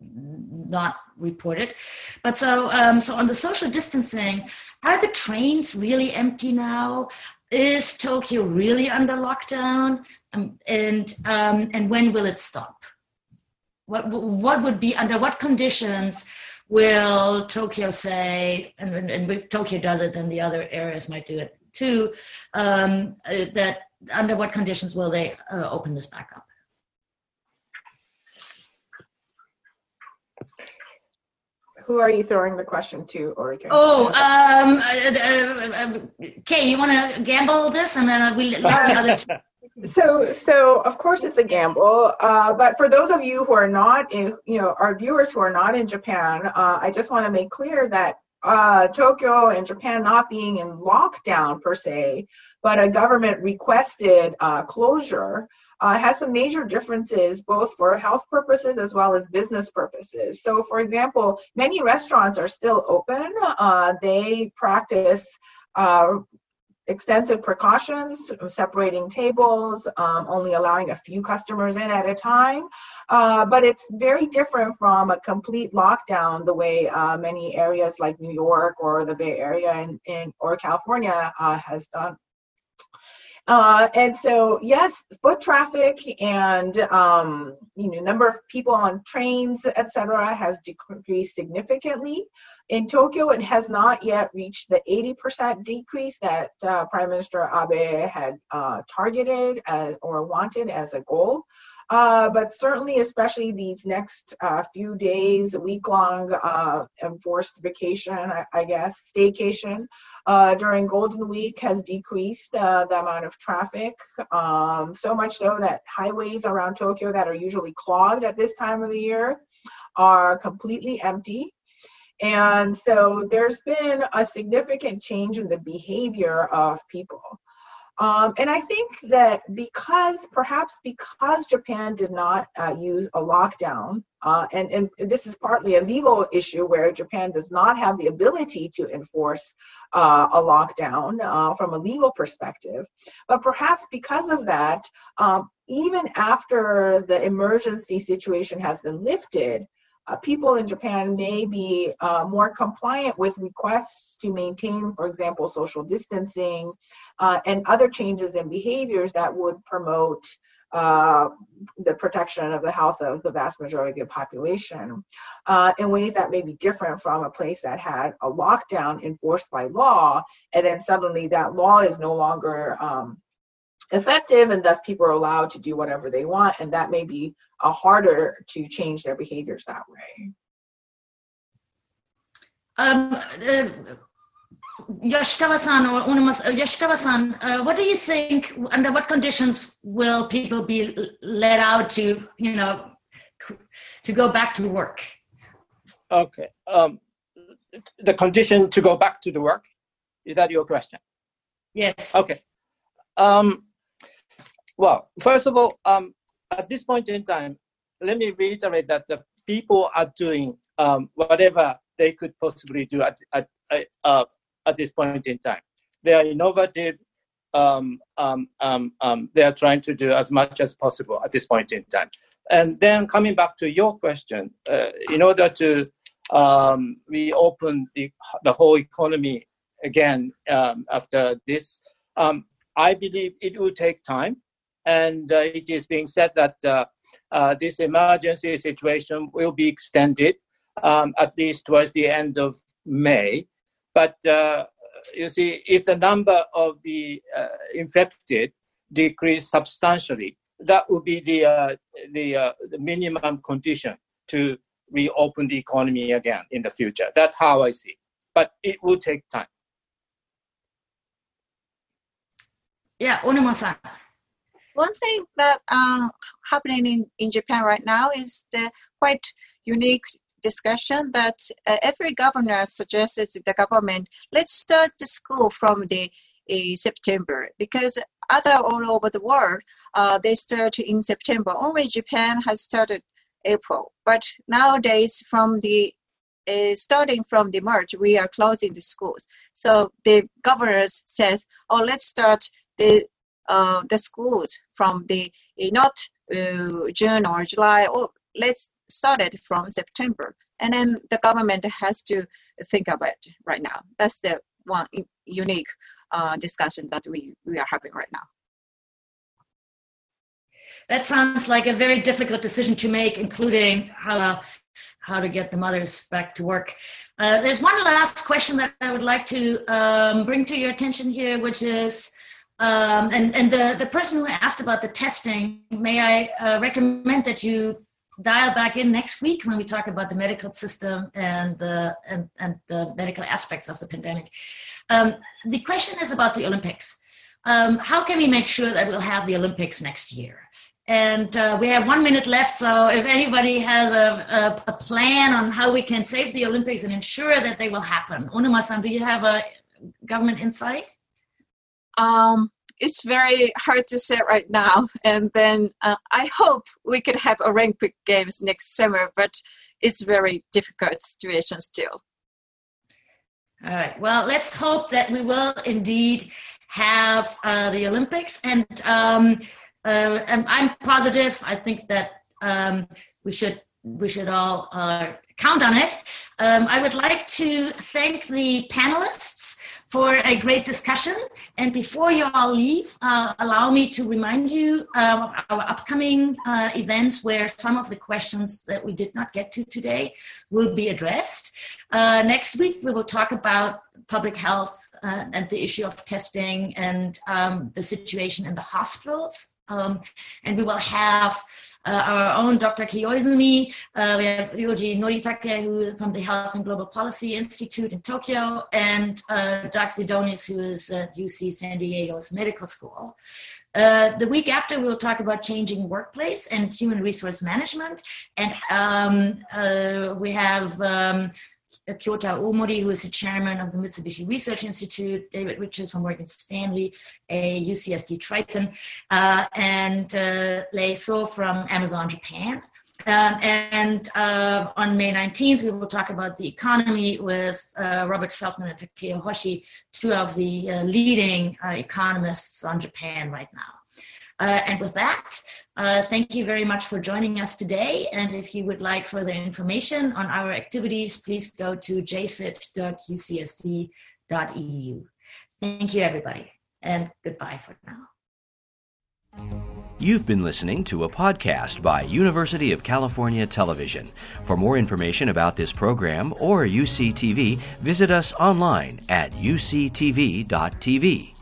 not reported. But so um, so on the social distancing are the trains really empty now? Is tokyo really under lockdown? Um, and um, and when will it stop? What what would be under what conditions will Tokyo say, and, and if Tokyo does it, then the other areas might do it too, um, uh, that under what conditions will they uh, open this back up? Who are you throwing the question to, Ulrike? Oh, um, uh, uh, uh Kay, you want to gamble this, and then we let the other. So, so of course it's a gamble. Uh, but for those of you who are not in, you know, our viewers who are not in Japan, uh, I just want to make clear that uh, Tokyo and Japan not being in lockdown per se, but a government requested uh, closure. Uh, has some major differences both for health purposes as well as business purposes. So, for example, many restaurants are still open. Uh, they practice uh, extensive precautions, separating tables, um, only allowing a few customers in at a time. Uh, but it's very different from a complete lockdown, the way uh, many areas like New York or the Bay Area and, or California uh, has done. Uh, and so, yes, foot traffic and um, you know number of people on trains, etc., has decreased significantly. In Tokyo, it has not yet reached the 80% decrease that uh, Prime Minister Abe had uh, targeted as, or wanted as a goal. Uh, but certainly, especially these next uh, few days, week long uh, enforced vacation, I, I guess, staycation uh, during Golden Week has decreased uh, the amount of traffic. Um, so much so that highways around Tokyo that are usually clogged at this time of the year are completely empty. And so there's been a significant change in the behavior of people. Um, and I think that because, perhaps because Japan did not uh, use a lockdown, uh, and, and this is partly a legal issue where Japan does not have the ability to enforce uh, a lockdown uh, from a legal perspective, but perhaps because of that, um, even after the emergency situation has been lifted, uh, people in Japan may be uh, more compliant with requests to maintain, for example, social distancing uh, and other changes in behaviors that would promote uh, the protection of the health of the vast majority of the population uh, in ways that may be different from a place that had a lockdown enforced by law, and then suddenly that law is no longer um, effective and thus people are allowed to do whatever they want and that may be uh, harder to change their behaviors that way um, uh, Yoshikawa-san or uh, Yoshikawa-san, uh, what do you think? Under what conditions will people be let out to, you know, to go back to work? Okay. Um, the condition to go back to the work is that your question? Yes. Okay. Um, well, first of all, um, at this point in time, let me reiterate that the people are doing um, whatever they could possibly do at, at, uh, at this point in time. They are innovative. Um, um, um, um, they are trying to do as much as possible at this point in time. And then coming back to your question, uh, in order to um, reopen the, the whole economy again after this, I believe it will take time and uh, it is being said that uh, uh, this emergency situation will be extended um, at least towards the end of May. But you see, if the number of the infected decrease substantially, that would be the, the, the, minimum condition to reopen the economy again in the future. That's how I see. It. But it will take time. Yeah, Onuma-san. One thing that uh, happening in, in Japan right now is the quite unique discussion that uh, every governor suggested to the government, let's start the school from the uh, September because other all over the world, uh, they start in September. Only Japan has started April. But nowadays, from the uh, starting from the March, we are closing the schools. So the governors says, "Oh, let's start the uh, the schools from the uh, not uh, June or July, or let's start it from September. And then the government has to think about it right now. That's the one unique uh, discussion that we, we are having right now. That sounds like a very difficult decision to make, including how, how to get the mothers back to work. Uh, there's one last question that I would like to um, bring to your attention here, which is um, and and the, the person who asked about the testing, may I uh, recommend that you dial back in next week when we talk about the medical system and the and, and the medical aspects of the pandemic. Um, the question is about the Olympics. Um, how can we make sure that we'll have the Olympics next year? And uh, we have one minute left, so if anybody has a, a, a, plan on how we can save the Olympics and ensure that they will happen, Onuma-san, do you have a government insight? Um, it's very hard to say right now. And then uh, I hope we could have Olympic Games next summer, but it's very difficult situation still. All right. Well, let's hope that we will indeed have uh, the Olympics, and, um, uh, I'm positive. I think that um, we should we should all uh, count on it. Um, I would like to thank the panelists for a great discussion. And before you all leave, uh, allow me to remind you uh, of our upcoming uh, events where some of the questions that we did not get to today will be addressed. Uh, next week, we will talk about public health uh, and the issue of testing and um, the situation in the hospitals. Um, and we will have uh, our own Dr. Kiyoizumi. Uh, we have Ryoji Noritake, who from the Health and Global Policy Institute in Tokyo, and uh, Dr. Zidonis, who is at UC San Diego's medical school. Uh, the week after, we will talk about changing workplace and human resource management. And um, uh, we have um, Kyota Omori, who is the chairman of the Mitsubishi Research Institute, David Richards from Morgan Stanley, a UCSD Triton, uh, and uh, Lei So from Amazon Japan. Um, and uh, on May 19th, we will talk about the economy with uh, Robert Feldman and Takeo Hoshi, two of the uh, leading uh, economists on Japan right now. Uh, and with that, uh, thank you very much for joining us today. And if you would like further information on our activities, please go to jfit.ucsd.edu. Thank you, everybody, and goodbye for now. You've been listening to a podcast by University of California Television. For more information about this program or UCTV, visit us online at uctv.tv.